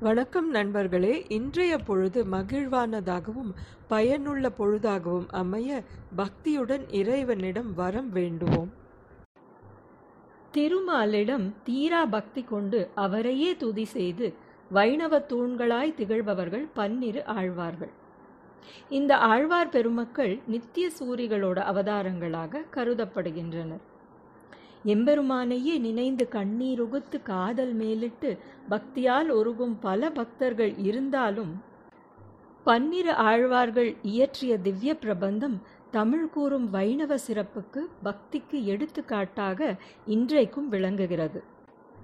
வணக்கம் நண்பர்களே. இன்றைய பொழுது மகிழ்வானதாகவும் பயனுள்ள பொழுதாகவும் அமைய பக்தியுடன் இறைவனிடம் வரம் வேண்டுவோம். திருமாலிடம் தீரா பக்தி கொண்டு அவரையே துதி செய்து வைணவ தூண்களாய் திகழ்பவர்கள் பன்னிரு ஆழ்வார்கள். இந்த ஆழ்வார் பெருமக்கள் நித்திய சூரிகளோட அவதாரங்களாக கருதப்படுகின்றனர். எம்பெருமானையே நினைந்து கண்ணீருகுத்து காதல் மேலிட்டு பக்தியால் ஒருகும் பல பக்தர்கள் இருந்தாலும் பன்னிரு ஆழ்வார்கள் இயற்றிய திவ்ய பிரபந்தம் தமிழ் கூறும் வைணவ சிறப்புக்கு பக்திக்கு எடுத்துக்காட்டாக இன்றைக்கும் விளங்குகிறது.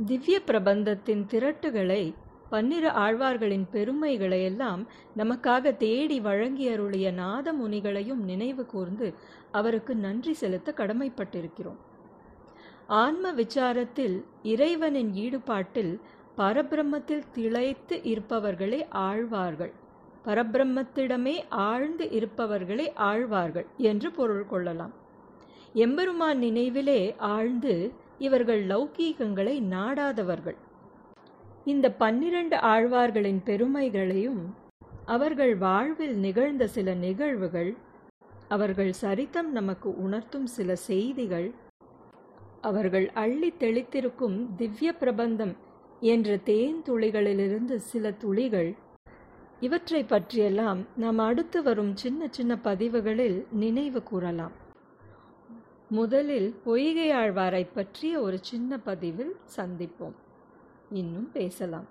திவ்ய பிரபந்தத்தின் திரட்டுகளை பன்னிரு ஆழ்வார்களின் பெருமைகளை எல்லாம் நமக்காக தேடி வழங்கியருளிய நாத முனிகளையும் நினைவு கூர்ந்து அவருக்கு நன்றி செலுத்த கடமைப்பட்டிருக்கிறோம். ஆன்ம விசாரத்தில் இறைவனின் ஈடுபாட்டில் பரபிரம்மத்தில் திளைத்து இருப்பவர்களே ஆழ்வார்கள். பரபிரம்மத்திடமே ஆழ்ந்து இருப்பவர்களே ஆழ்வார்கள் என்று பொருள் கொள்ளலாம். எம்பெருமான் நினைவிலே ஆழ்ந்து இவர்கள் லௌகீகங்களை நாடாதவர்கள். இந்த பன்னிரண்டு ஆழ்வார்களின் பெருமைகளையும் அவர்கள் வாழ்வில் நிகழ்ந்த சில நிகழ்வுகள் அவர்கள் சரித்தம் நமக்கு உணர்த்தும் சில செய்திகள் அவர்கள் அள்ளி தெளித்திருக்கும் திவ்ய பிரபந்தம் என்ற தேன் துளிகளிலிருந்து சில துளிகள். இவற்றை பற்றியெல்லாம் நாம் அடுத்து வரும் சின்ன சின்ன பதிவுகளில் நினைவு கூறலாம். முதலில் பொய்கையாழ்வாரை பற்றிய ஒரு சின்ன பதிவில் சந்திப்போம். இன்னும் பேசலாம்.